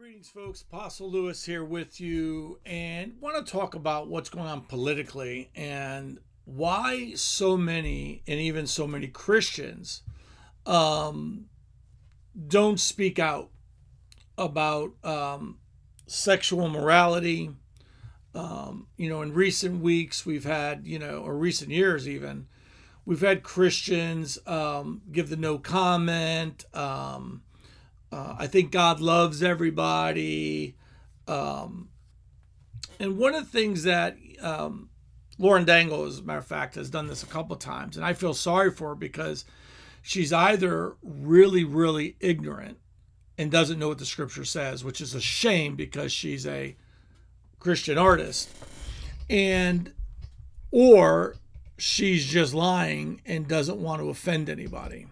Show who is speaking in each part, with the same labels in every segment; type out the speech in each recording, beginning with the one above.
Speaker 1: Greetings, folks. Apostle Lewis here with you, and want to talk about what's going on politically and why so many, and even so many Christians, um, don't speak out about um, sexual morality. Um, you know, in recent weeks, we've had, you know, or recent years even, we've had Christians um, give the no comment. Um, uh, I think God loves everybody. Um, and one of the things that um, Lauren Daigle, as a matter of fact, has done this a couple of times, and I feel sorry for her because she's either really, really ignorant and doesn't know what the scripture says, which is a shame because she's a Christian artist, and or she's just lying and doesn't want to offend anybody.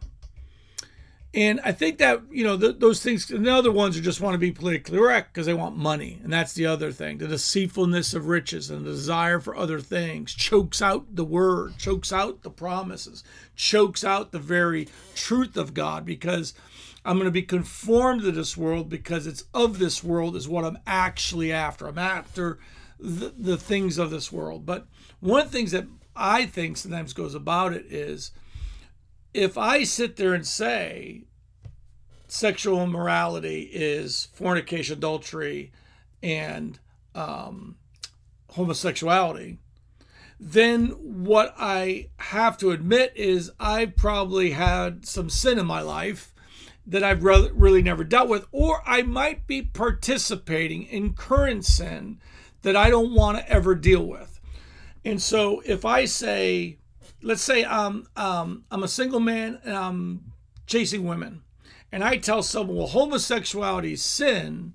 Speaker 1: And I think that, you know, those things, and the other ones are just want to be politically correct because they want money. And that's the other thing. The deceitfulness of riches and the desire for other things chokes out the word, chokes out the promises, chokes out the very truth of God because I'm going to be conformed to this world because it's of this world is what I'm actually after. I'm after the, the things of this world. But one of the things that I think sometimes goes about it is, if I sit there and say sexual immorality is fornication, adultery, and um, homosexuality, then what I have to admit is I probably had some sin in my life that I've re- really never dealt with, or I might be participating in current sin that I don't want to ever deal with. And so if I say, let's say I'm um, I'm a single man and I'm chasing women, and I tell someone, well, homosexuality is sin,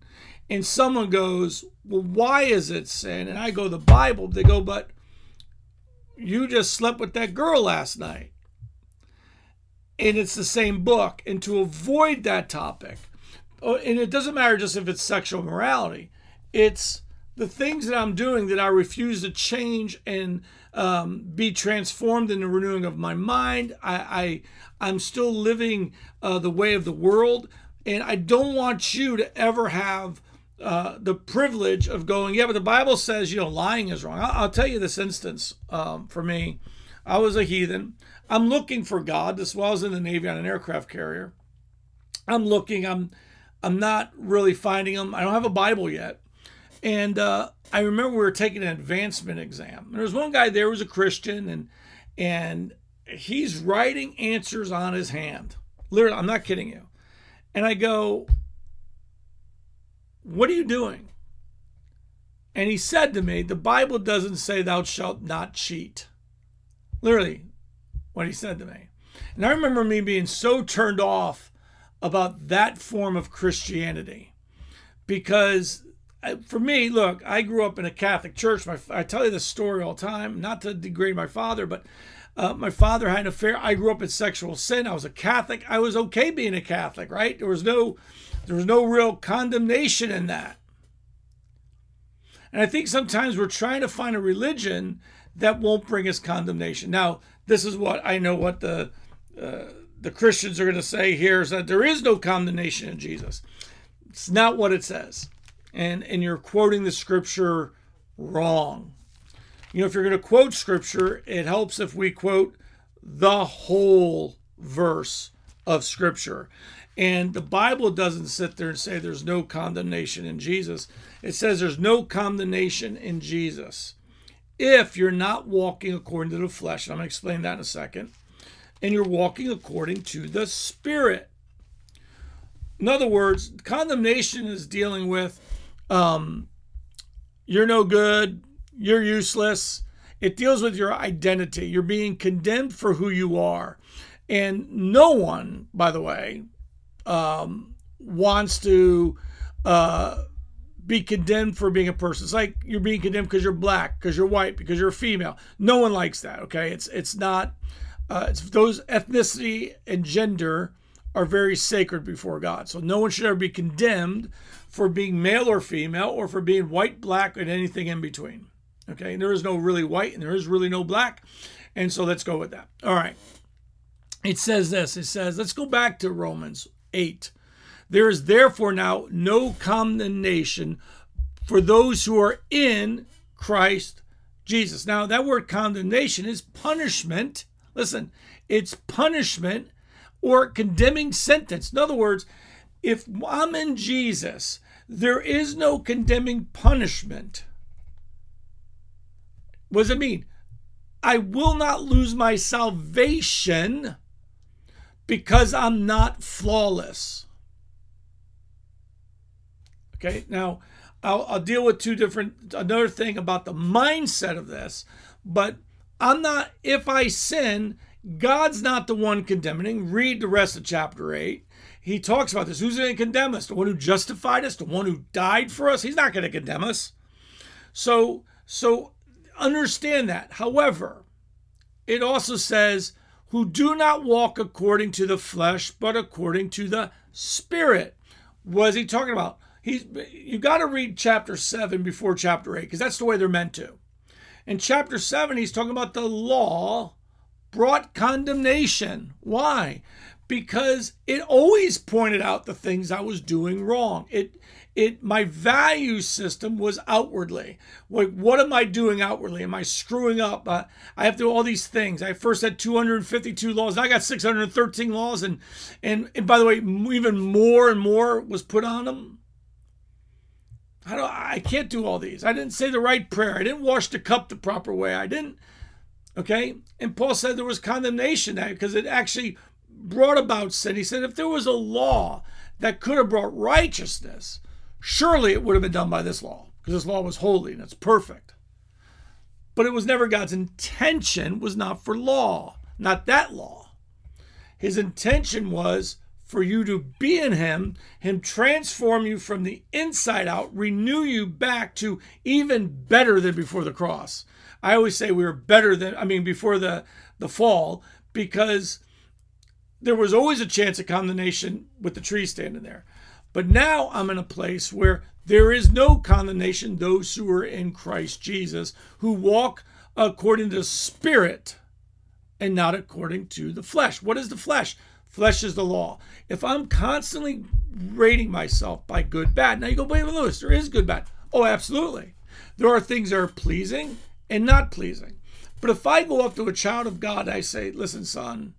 Speaker 1: and someone goes, well, why is it sin? And I go, the Bible. They go, but you just slept with that girl last night. And it's the same book. And to avoid that topic, oh, and it doesn't matter just if it's sexual morality, it's the things that I'm doing that I refuse to change and um, be transformed in the renewing of my mind. I, I I'm still living uh, the way of the world, and I don't want you to ever have uh, the privilege of going. Yeah, but the Bible says you know lying is wrong. I'll, I'll tell you this instance um, for me. I was a heathen. I'm looking for God. This was in the Navy on an aircraft carrier. I'm looking. I'm I'm not really finding him. I don't have a Bible yet. And uh, I remember we were taking an advancement exam. There was one guy there who was a Christian, and and he's writing answers on his hand. Literally, I'm not kidding you. And I go, What are you doing? And he said to me, The Bible doesn't say thou shalt not cheat. Literally, what he said to me. And I remember me being so turned off about that form of Christianity because for me, look, I grew up in a Catholic church. My, I tell you this story all the time, not to degrade my father, but uh, my father had an affair. I grew up in sexual sin. I was a Catholic. I was okay being a Catholic, right? There was no, there was no real condemnation in that. And I think sometimes we're trying to find a religion that won't bring us condemnation. Now, this is what I know what the uh, the Christians are going to say here is that there is no condemnation in Jesus. It's not what it says and and you're quoting the scripture wrong. You know, if you're going to quote scripture, it helps if we quote the whole verse of scripture. And the Bible doesn't sit there and say there's no condemnation in Jesus. It says there's no condemnation in Jesus if you're not walking according to the flesh. And I'm going to explain that in a second. And you're walking according to the Spirit. In other words, condemnation is dealing with um, you're no good, you're useless. It deals with your identity. You're being condemned for who you are. And no one, by the way, um, wants to uh, be condemned for being a person. It's like you're being condemned because you're black, because you're white, because you're a female. No one likes that. Okay, it's it's not. Uh, it's those ethnicity and gender are very sacred before God. So no one should ever be condemned for being male or female or for being white, black, and anything in between. Okay, and there is no really white and there is really no black. And so let's go with that. All right. It says this it says, let's go back to Romans 8. There is therefore now no condemnation for those who are in Christ Jesus. Now, that word condemnation is punishment. Listen, it's punishment or condemning sentence. In other words, if I'm in Jesus, there is no condemning punishment. What does it mean? I will not lose my salvation because I'm not flawless. Okay, now I'll, I'll, deal with two different, another thing about the mindset of this, but I'm not, if I sin, God's not the one condemning. Read the rest of chapter 8. He talks about this. Who's going to condemn us? The one who justified us, the one who died for us. He's not going to condemn us. So, so understand that. However, it also says, who do not walk according to the flesh, but according to the Spirit. What is he talking about? He's, you got to read chapter 7 before chapter 8, because that's the way they're meant to. In chapter 7, he's talking about the law brought condemnation. Why? Because it always pointed out the things I was doing wrong. It it my value system was outwardly. Like what am i doing outwardly? Am i screwing up? Uh, i have to do all these things. I first had 252 laws. I got 613 laws and and and by the way even more and more was put on them i don't i can't do all these. I didn't say the right prayer. I didn't wash the cup the proper way. I didn't okay and paul said there was condemnation there because it actually brought about sin he said if there was a law that could have brought righteousness Surely it would have been done by this law, because this law was holy and it's perfect. But it was never God's intention, was not for law, not that law. His intention was for you to be in him, him transform you from the inside out, renew you back to even better than before the cross. I always say we were better than I mean before the the fall because there was always a chance of condemnation with the tree standing there. But now I'm in a place where there is no condemnation, those who are in Christ Jesus, who walk according to the Spirit and not according to the flesh. What is the flesh? Flesh is the law. If I'm constantly rating myself by good, bad, now you go, wait, Lewis, there is good, bad. Oh, absolutely. There are things that are pleasing and not pleasing. But if I go up to a child of God, I say, listen, son,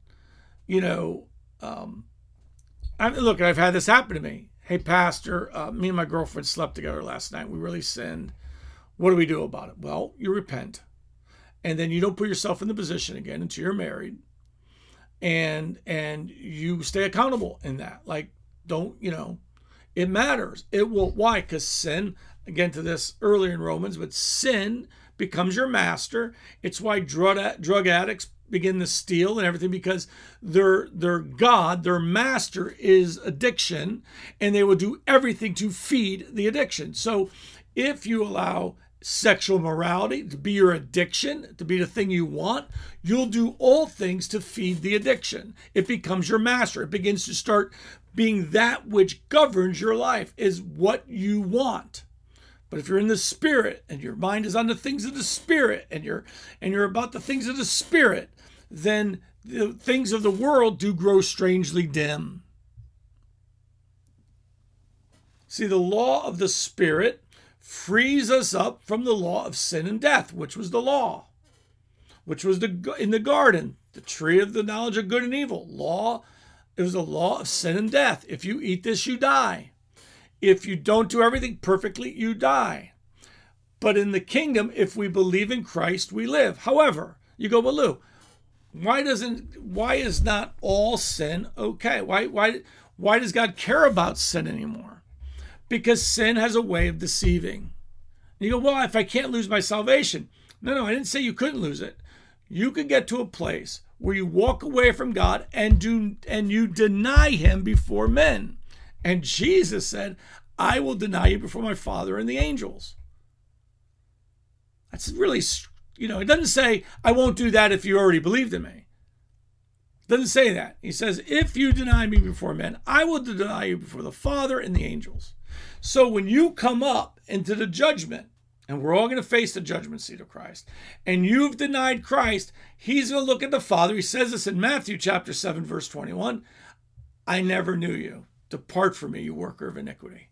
Speaker 1: you know, um, I look, I've had this happen to me hey, Pastor, uh, me and my girlfriend slept together last night. We really sinned. What do we do about it? Well, you repent. And then you don't put yourself in the position again until you're married. And and you stay accountable in that. Like, don't, you know, it matters. It will why? Because sin, again to this earlier in Romans, but sin becomes your master. It's why drug drug addicts begin to steal and everything because their their god their master is addiction and they will do everything to feed the addiction. So if you allow sexual morality to be your addiction to be the thing you want you'll do all things to feed the addiction. It becomes your master. It begins to start being that which governs your life is what you want but if you're in the spirit and your mind is on the things of the spirit and you're and you're about the things of the spirit, then the things of the world do grow strangely dim. See, the law of the Spirit frees us up from the law of sin and death, which was the law, which was the in the garden, the tree of the knowledge of good and evil. Law, it was the law of sin and death. If you eat this, you die. If you don't do everything perfectly, you die. But in the kingdom, if we believe in Christ, we live. However, you go, well, Lou, why doesn't why is not all sin okay? Why why why does God care about sin anymore? Because sin has a way of deceiving. And you go, well, if I can't lose my salvation. No, no, I didn't say you couldn't lose it. You can get to a place where you walk away from God and do and you deny him before men. And Jesus said, I will deny you before my Father and the angels. That's really you know, it doesn't say, I won't do that if you already believed in me. It doesn't say that. He says, if you deny me before men, I will deny you before the Father and the angels. So when you come up into the judgment, and we're all going to face the judgment seat of Christ, and you've denied Christ, he's going to look at the Father. He says this in Matthew chapter 7, verse 21 I never knew you. Depart from me, you worker of iniquity.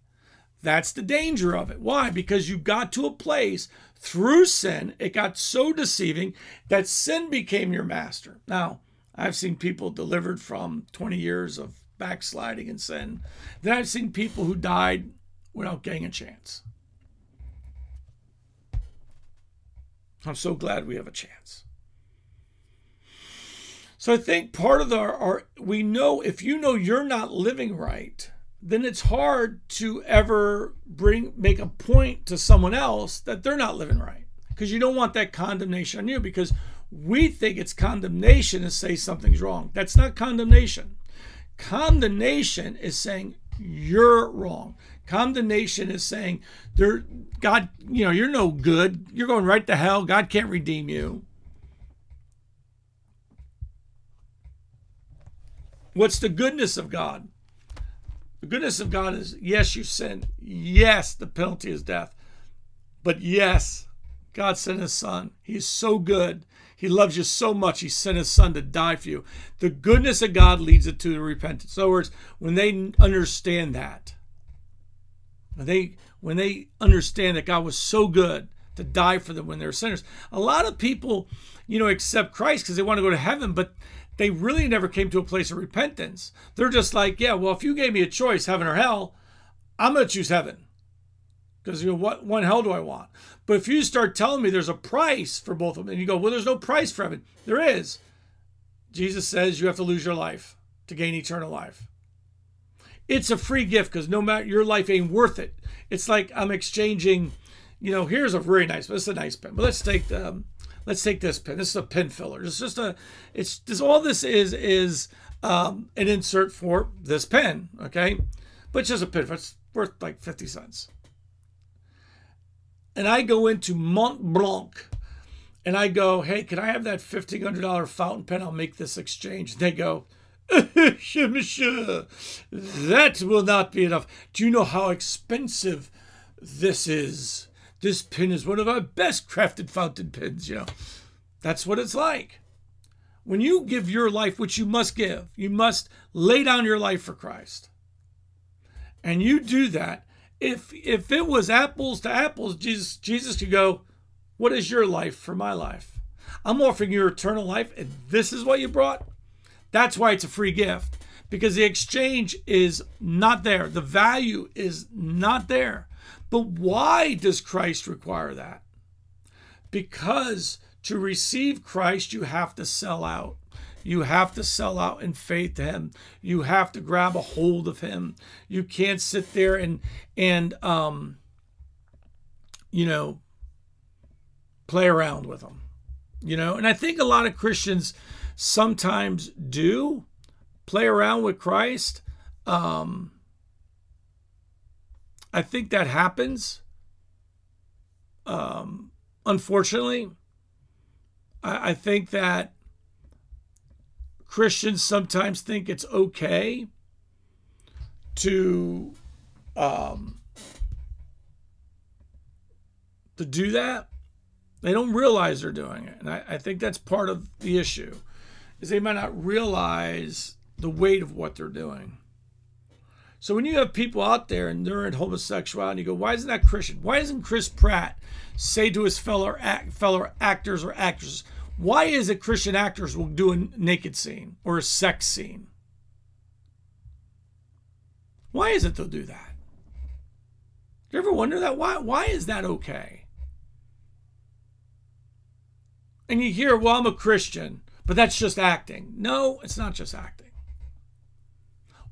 Speaker 1: That's the danger of it. Why? Because you got to a place through sin, it got so deceiving that sin became your master. Now, I've seen people delivered from 20 years of backsliding and sin. Then I've seen people who died without getting a chance. I'm so glad we have a chance. So I think part of the our we know if you know you're not living right, then it's hard to ever bring make a point to someone else that they're not living right because you don't want that condemnation on you because we think it's condemnation to say something's wrong. That's not condemnation. Condemnation is saying you're wrong. Condemnation is saying there God, you know, you're no good. You're going right to hell. God can't redeem you. What's the goodness of God? The goodness of God is yes, you sinned. Yes, the penalty is death. But yes, God sent his son. He is so good. He loves you so much. He sent his son to die for you. The goodness of God leads it to repentance. In other words, when they understand that, when they when they understand that God was so good to die for them when they're sinners. A lot of people, you know, accept Christ because they want to go to heaven, but they really never came to a place of repentance. They're just like, yeah, well, if you gave me a choice, heaven or hell, I'm going to choose heaven. Because you know what one hell do I want? But if you start telling me there's a price for both of them, and you go, well, there's no price for heaven. There is. Jesus says you have to lose your life to gain eternal life. It's a free gift because no matter your life ain't worth it. It's like I'm exchanging, you know, here's a very nice, this is a nice pen, but let's take the, um, let's take this pen. This is a pen filler. It's just a, it's this all this is is um, an insert for this pen, okay? But it's just a pen. It's worth like fifty cents. And I go into Montblanc, and I go, hey, can I have that fifteen hundred dollar fountain pen? I'll make this exchange. They go, that will not be enough. Do you know how expensive this is? This pin is one of our best crafted fountain pens, you know. That's what it's like. When you give your life, which you must give, you must lay down your life for Christ. And you do that. If if it was apples to apples, Jesus Jesus could go, What is your life for my life? I'm offering you eternal life, and this is what you brought. That's why it's a free gift because the exchange is not there. The value is not there. But why does Christ require that? Because to receive Christ, you have to sell out. You have to sell out in faith to Him. You have to grab a hold of Him. You can't sit there and and um, you know play around with Him. You know, and I think a lot of Christians sometimes do play around with Christ. Um, I think that happens. Um, unfortunately, I, I think that Christians sometimes think it's okay to um, to do that. They don't realize they're doing it, and I, I think that's part of the issue is they might not realize the weight of what they're doing. So when you have people out there and they're in homosexuality, you go, why isn't that Christian? Why doesn't Chris Pratt say to his fellow act, fellow actors or actresses, why is it Christian actors will do a naked scene or a sex scene? Why is it they'll do that? Do You ever wonder that? Why why is that okay? And you hear, well, I'm a Christian but that's just acting. No, it's not just acting.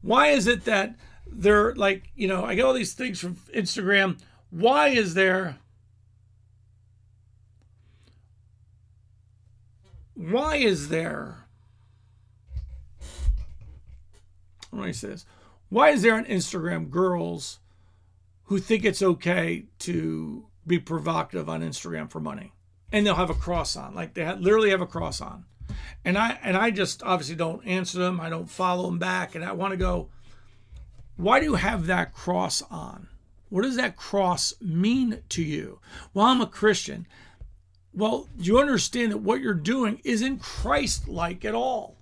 Speaker 1: Why is it that they're like, you know, I get all these things from Instagram. Why is there why is there let me say this why is there on instagram girls who think it's okay to be provocative on instagram for money and they'll have a cross on like they have, literally have a cross on and I and I just obviously don't answer them. I don't follow them back, and I want to go. Why do you have that cross on? What does that cross mean to you? Well, I'm a Christian. Well, you understand that what you're doing isn't Christ like at all?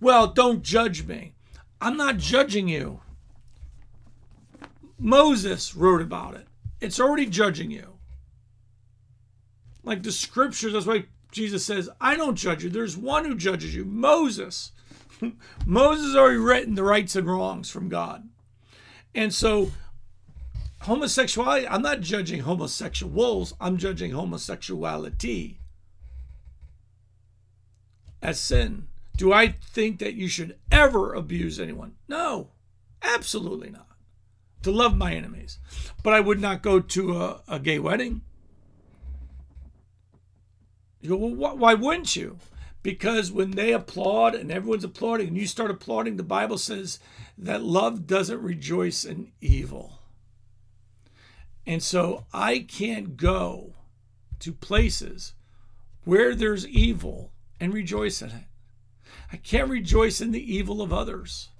Speaker 1: Well, don't judge me. I'm not judging you. Moses wrote about it. It's already judging you. Like the scriptures, that's why Jesus says, I don't judge you. There's one who judges you Moses. Moses already written the rights and wrongs from God. And so, homosexuality, I'm not judging homosexuals, I'm judging homosexuality as sin. Do I think that you should ever abuse anyone? No, absolutely not. To love my enemies. But I would not go to a, a gay wedding. You go, well, why wouldn't you? Because when they applaud and everyone's applauding and you start applauding, the Bible says that love doesn't rejoice in evil. And so I can't go to places where there's evil and rejoice in it. I can't rejoice in the evil of others.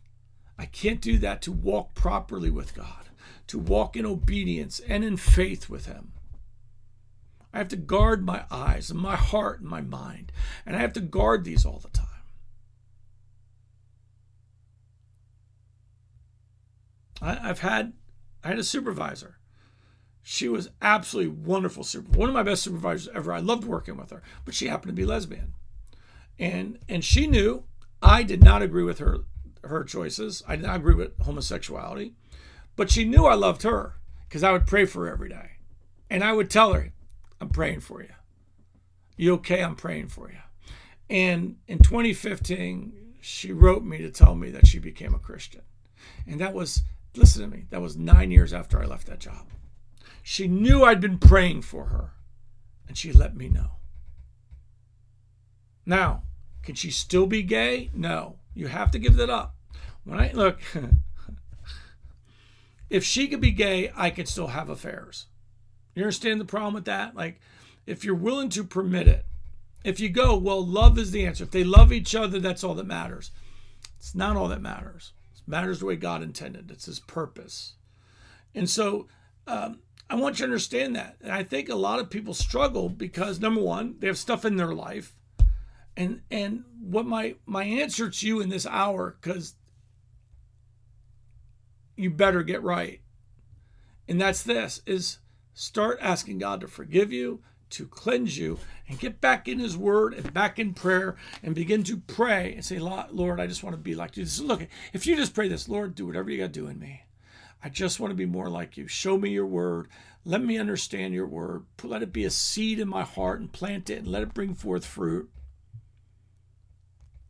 Speaker 1: I can't do that to walk properly with God, to walk in obedience and in faith with Him. I have to guard my eyes and my heart and my mind, and I have to guard these all the time. I, have had I had a supervisor. She was absolutely wonderful super, one of my best supervisors ever. I loved working with her, but she happened to be lesbian, and and she knew I did not agree with her her choices. I did not agree with homosexuality, but she knew I loved her because I would pray for her every day, and I would tell her, I'm praying for you. You okay? I'm praying for you. And in 2015, she wrote me to tell me that she became a Christian. And that was, listen to me, that was nine years after I left that job. She knew I'd been praying for her, and she let me know. Now, can she still be gay? No. You have to give that up. When I look, if she could be gay, I could still have affairs. You understand the problem with that? Like, if you're willing to permit it, if you go, well, love is the answer. If they love each other, that's all that matters. It's not all that matters. It matters the way God intended. It's His purpose. And so, um, I want you to understand that. And I think a lot of people struggle because number one, they have stuff in their life. And and what my my answer to you in this hour, because you better get right. And that's this is Start asking God to forgive you, to cleanse you, and get back in His Word and back in prayer and begin to pray and say, Lord, I just want to be like you. Look, if you just pray this, Lord, do whatever you got to do in me. I just want to be more like you. Show me your Word. Let me understand your Word. Let it be a seed in my heart and plant it and let it bring forth fruit.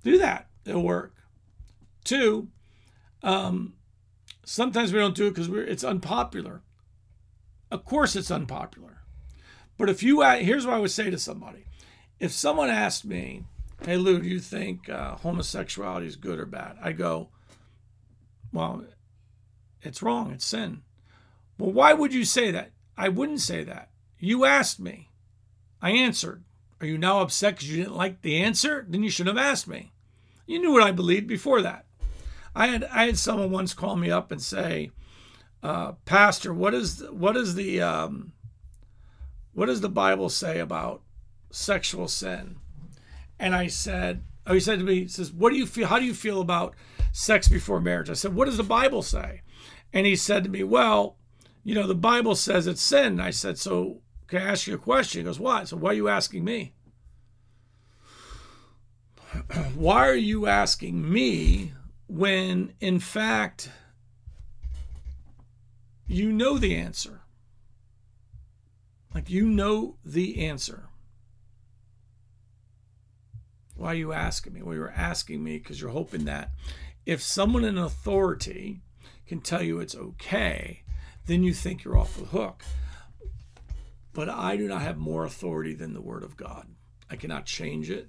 Speaker 1: Do that. It'll work. Two, um, sometimes we don't do it because it's unpopular. Of course, it's unpopular. But if you, here's what I would say to somebody if someone asked me, Hey, Lou, do you think uh, homosexuality is good or bad? I go, Well, it's wrong. It's sin. Well, why would you say that? I wouldn't say that. You asked me. I answered. Are you now upset because you didn't like the answer? Then you shouldn't have asked me. You knew what I believed before that. I had I had someone once call me up and say, uh, Pastor, what is what is the um, what does the Bible say about sexual sin? And I said, oh, he said to me, he says, what do you feel? How do you feel about sex before marriage? I said, what does the Bible say? And he said to me, well, you know, the Bible says it's sin. And I said, so can I ask you a question? He goes, what? So why are you asking me? why are you asking me when, in fact, you know the answer. Like you know the answer. Why are you asking me? Well, you're asking me because you're hoping that if someone in authority can tell you it's okay, then you think you're off the hook. But I do not have more authority than the Word of God. I cannot change it.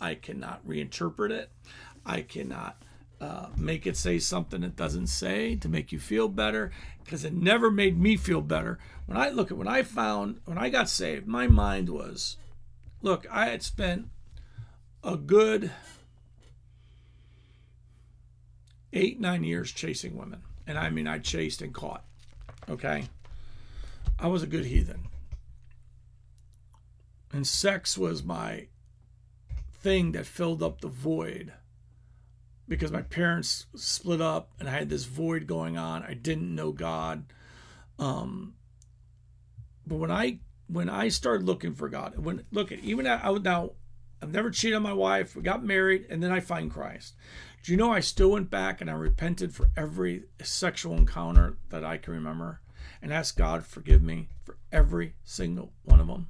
Speaker 1: I cannot reinterpret it. I cannot uh, make it say something it doesn't say to make you feel better because it never made me feel better. When I look at when I found when I got saved, my mind was, look, I had spent a good eight nine years chasing women, and I mean I chased and caught. Okay, I was a good heathen, and sex was my thing that filled up the void because my parents split up and I had this void going on. I didn't know God. Um, but when I when I started looking for God, when look at even I would now I've never cheated on my wife. We got married, and then I find Christ. Do you know I still went back and I repented for every sexual encounter that I can remember, and asked God forgive me for every single one of them.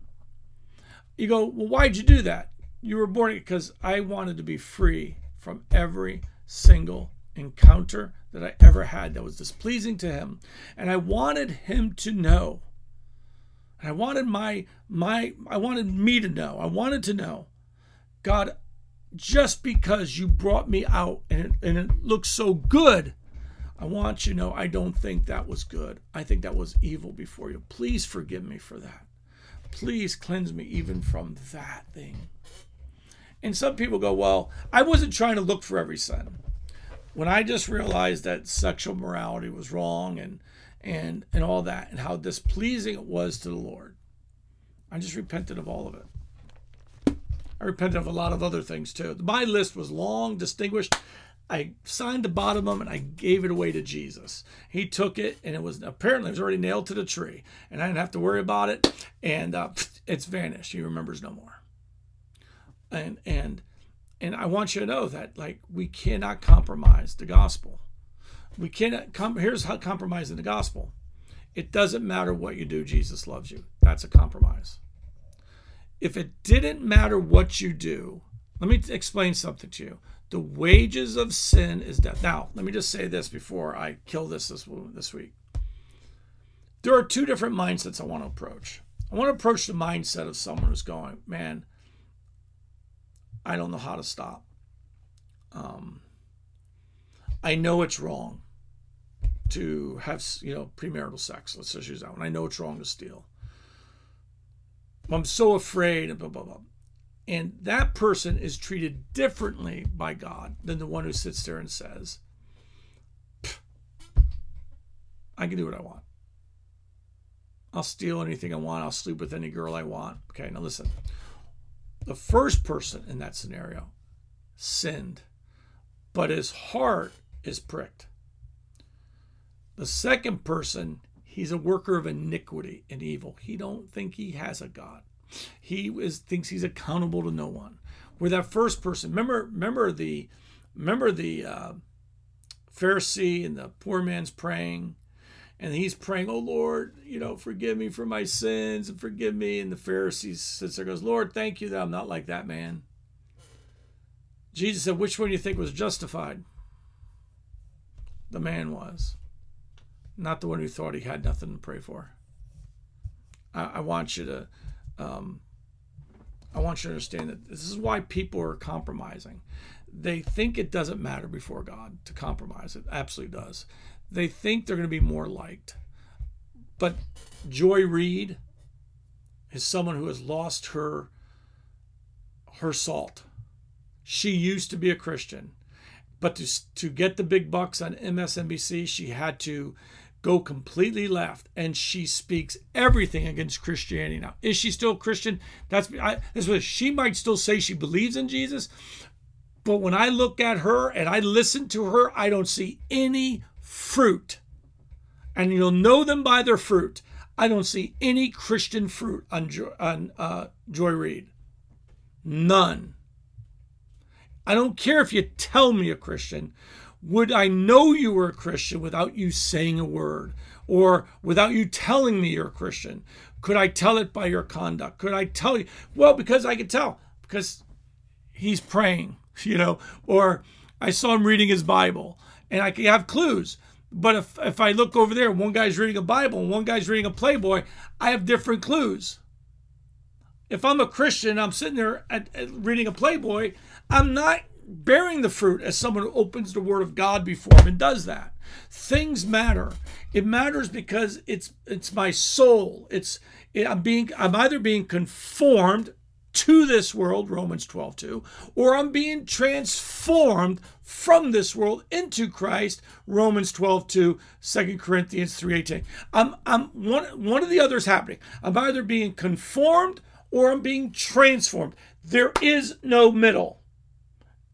Speaker 1: You go, well, why'd you do that? You were born because I wanted to be free from every single encounter that I ever had that was displeasing to him. And I wanted him to know. And I wanted my my I wanted me to know. I wanted to know. God, just because you brought me out and it, and it looks so good, I want you to know I don't think that was good. I think that was evil before you. Please forgive me for that. Please cleanse me even from that thing. And some people go, Well, I wasn't trying to look for every sin. When I just realized that sexual morality was wrong and and and all that and how displeasing it was to the Lord, I just repented of all of it. I repented of a lot of other things too. My list was long, distinguished. I signed the bottom of them and I gave it away to Jesus. He took it and it was apparently it was already nailed to the tree and I didn't have to worry about it and uh, it's vanished. He remembers no more and and and I want you to know that like we cannot compromise the gospel. We cannot come. Here's how compromising the gospel. It doesn't matter what you do. Jesus loves you. That's a compromise. If it didn't matter what you do, let me explain something to you. The wages of sin is death. Now, let me just say this before I kill this this, this week. There are two different mindsets I want to approach. I want to approach the mindset of someone who's going, man, I don't know how to stop. Um, I know it's wrong to have you know premarital sex. Let's just use that one. I know it's wrong to steal. I'm so afraid of blah blah blah. And that person is treated differently by God than the one who sits there and says, I can do what I want. I'll steal anything I want. I'll sleep with any girl I want. Okay, now listen. The first person in that scenario sinned, but his heart is pricked. The second person, he's a worker of iniquity and evil. He don't think he has a God. He is thinks he's accountable to no one. Where that first person, remember, remember the, remember the uh, Pharisee and the poor man's praying, and he's praying, "Oh Lord, you know, forgive me for my sins and forgive me." And the Pharisee sits there, goes, "Lord, thank you that I'm not like that man." Jesus said, "Which one do you think was justified?" The man was, not the one who thought he had nothing to pray for. I, I want you to, um, I want you to understand that this is why people are compromising. They think it doesn't matter before God to compromise. It absolutely does they think they're going to be more liked. But Joy Reid is someone who has lost her her salt. She used to be a Christian, but to to get the big bucks on MSNBC, she had to go completely left, and she speaks everything against Christianity now. Is she still Christian? That's I, that's what she might still say she believes in Jesus, but when I look at her and I listen to her, I don't see any fruit, and you'll know them by their fruit. I don't see any Christian fruit on, on uh, Joy. None. I don't care if you tell me a Christian. Would I know you were a Christian without you saying a word or without you telling me you're a Christian? Could I tell it by your conduct? Could I tell you? Well, because I could tell, because he's praying, you know, or I saw him reading his Bible and I can have clues. But if, if I look over there, one guy's reading a Bible and one guy's reading a Playboy, I have different clues. If I'm a Christian, I'm sitting there at, at reading a Playboy, I'm not bearing the fruit as someone who opens the Word of God before him and does that. Things matter. It matters because it's it's my soul. It's it, I'm being I'm either being conformed to this world, Romans 12, 2, or I'm being transformed from this world into Christ, Romans 12, 2, 2 Corinthians 3, 18. I'm, I'm one, one of the others happening. I'm either being conformed or I'm being transformed. There is no middle.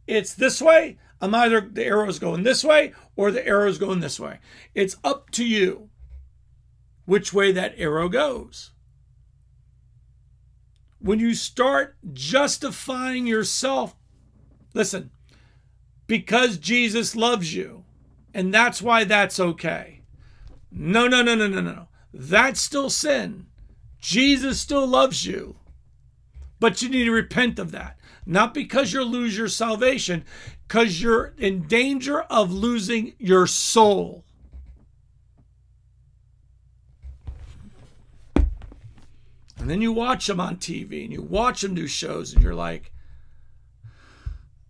Speaker 1: It's this way, I'm either the arrow's going this way or the arrow's going this way. It's up to you which way that arrow goes. When you start justifying yourself, listen, because Jesus loves you, and that's why that's okay. No, no, no, no, no, no. That's still sin. Jesus still loves you. But you need to repent of that. Not because you'll lose your salvation, because you're in danger of losing your soul. And then you watch them on TV and you watch them do shows and you're like,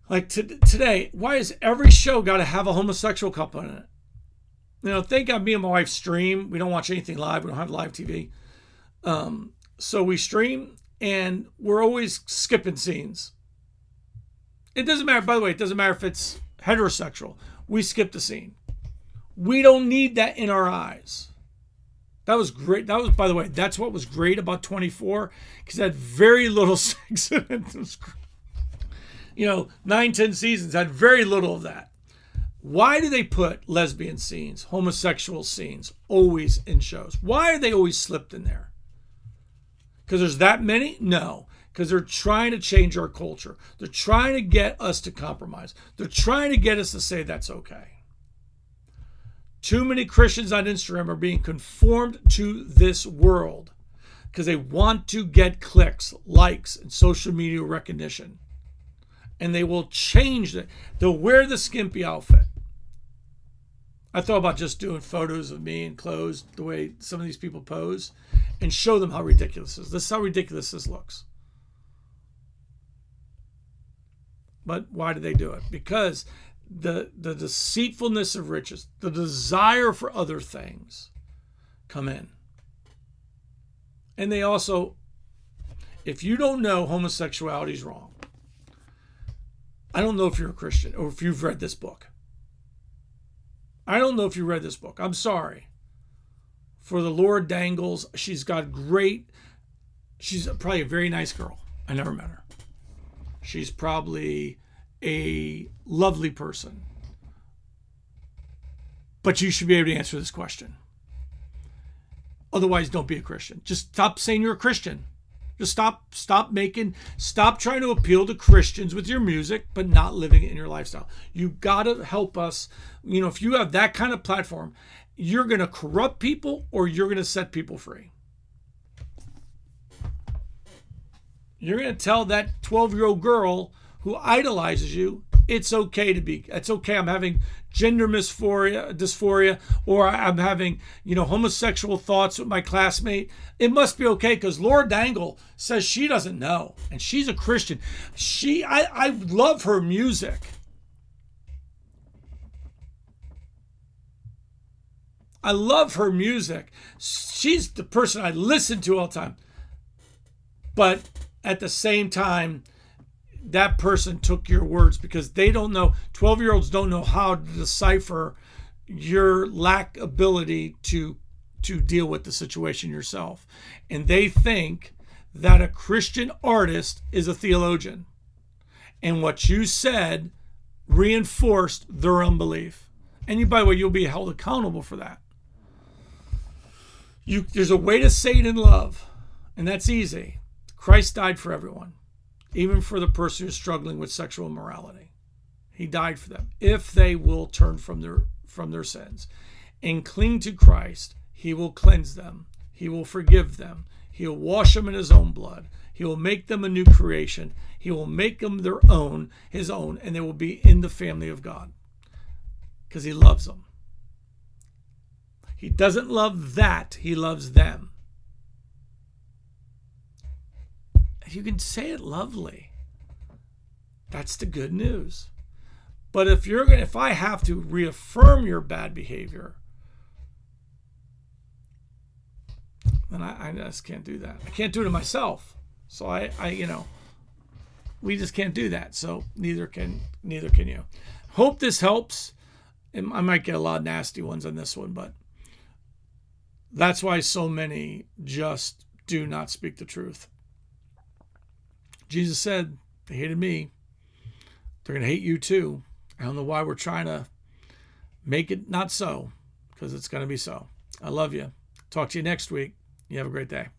Speaker 1: like t- today, why is every show got to have a homosexual couple in it? You know, thank God me and my wife stream. We don't watch anything live. We don't have live TV. Um, so we stream and we're always skipping scenes. It doesn't matter, by the way, it doesn't matter if it's heterosexual. We skip the scene. We don't need that in our eyes. That was great. That was, by the way, that's what was great about 24 because had very little sex it. you know, nine, ten seasons had very little of that. Why do they put lesbian scenes, homosexual scenes always in shows? Why are they always slipped in there? Because there's that many? No. Because they're trying to change our culture. They're trying to get us to compromise. They're trying to get us to say that's okay. Too many Christians on Instagram are being conformed to this world because they want to get clicks, likes, and social media recognition. And they will change it. They'll wear the skimpy outfit. I thought about just doing photos of me in clothes the way some of these people pose and show them how ridiculous this is. This is how ridiculous this looks. But why do they do it? Because the the deceitfulness of riches, the desire for other things come in. And they also if you don't know homosexuality is wrong, I don't know if you're a Christian or if you've read this book. I don't know if you read this book. I'm sorry. For the Lauren Daigles, she's got great she's probably a very nice girl. I never met her. She's probably a lovely person. But you should be able to answer this question. Otherwise, don't be a Christian. Just stop saying you're a Christian. Just stop stop making stop trying to appeal to Christians with your music but not living it in your lifestyle. You got to help us. You know, if you have that kind of platform, you're going to corrupt people or you're going to set people free. You're going to tell that 12-year-old girl who idolizes you, it's okay to be. It's okay. I'm having gender dysphoria, dysphoria, or I'm having you know homosexual thoughts with my classmate. It must be okay because Lauren Daigle says she doesn't know, and she's a Christian. She, I, I love her music. I love her music. She's the person I listen to all the time. But at the same time, that person took your words because they don't know 12 year olds don't know how to decipher your lack ability to to deal with the situation yourself. And they think that a christian artist is a theologian. And what you said reinforced their unbelief. And you by the way you'll be held accountable for that. You there's a way to say it in love and that's easy. Christ died for everyone even for the person who's struggling with sexual immorality. He died for them. If they will turn from their from their sins and cling to Christ, he will cleanse them. He will forgive them. He'll wash them in his own blood. He will make them a new creation. He will make them their own, his own, and they will be in the family of God because he loves them. He doesn't love that, he loves them. You can say it lovely. That's the good news. But if you're going if I have to reaffirm your bad behavior, then I, I just can't do that. I can't do it to myself. So I, I, you know, we just can't do that. So neither can neither can you. Hope this helps. I might get a lot of nasty ones on this one, but that's why so many just do not speak the truth. Jesus said, They hated me. They're going to hate you too. I don't know why we're trying to make it not so, because it's going to be so. I love you. Talk to you next week. You have a great day.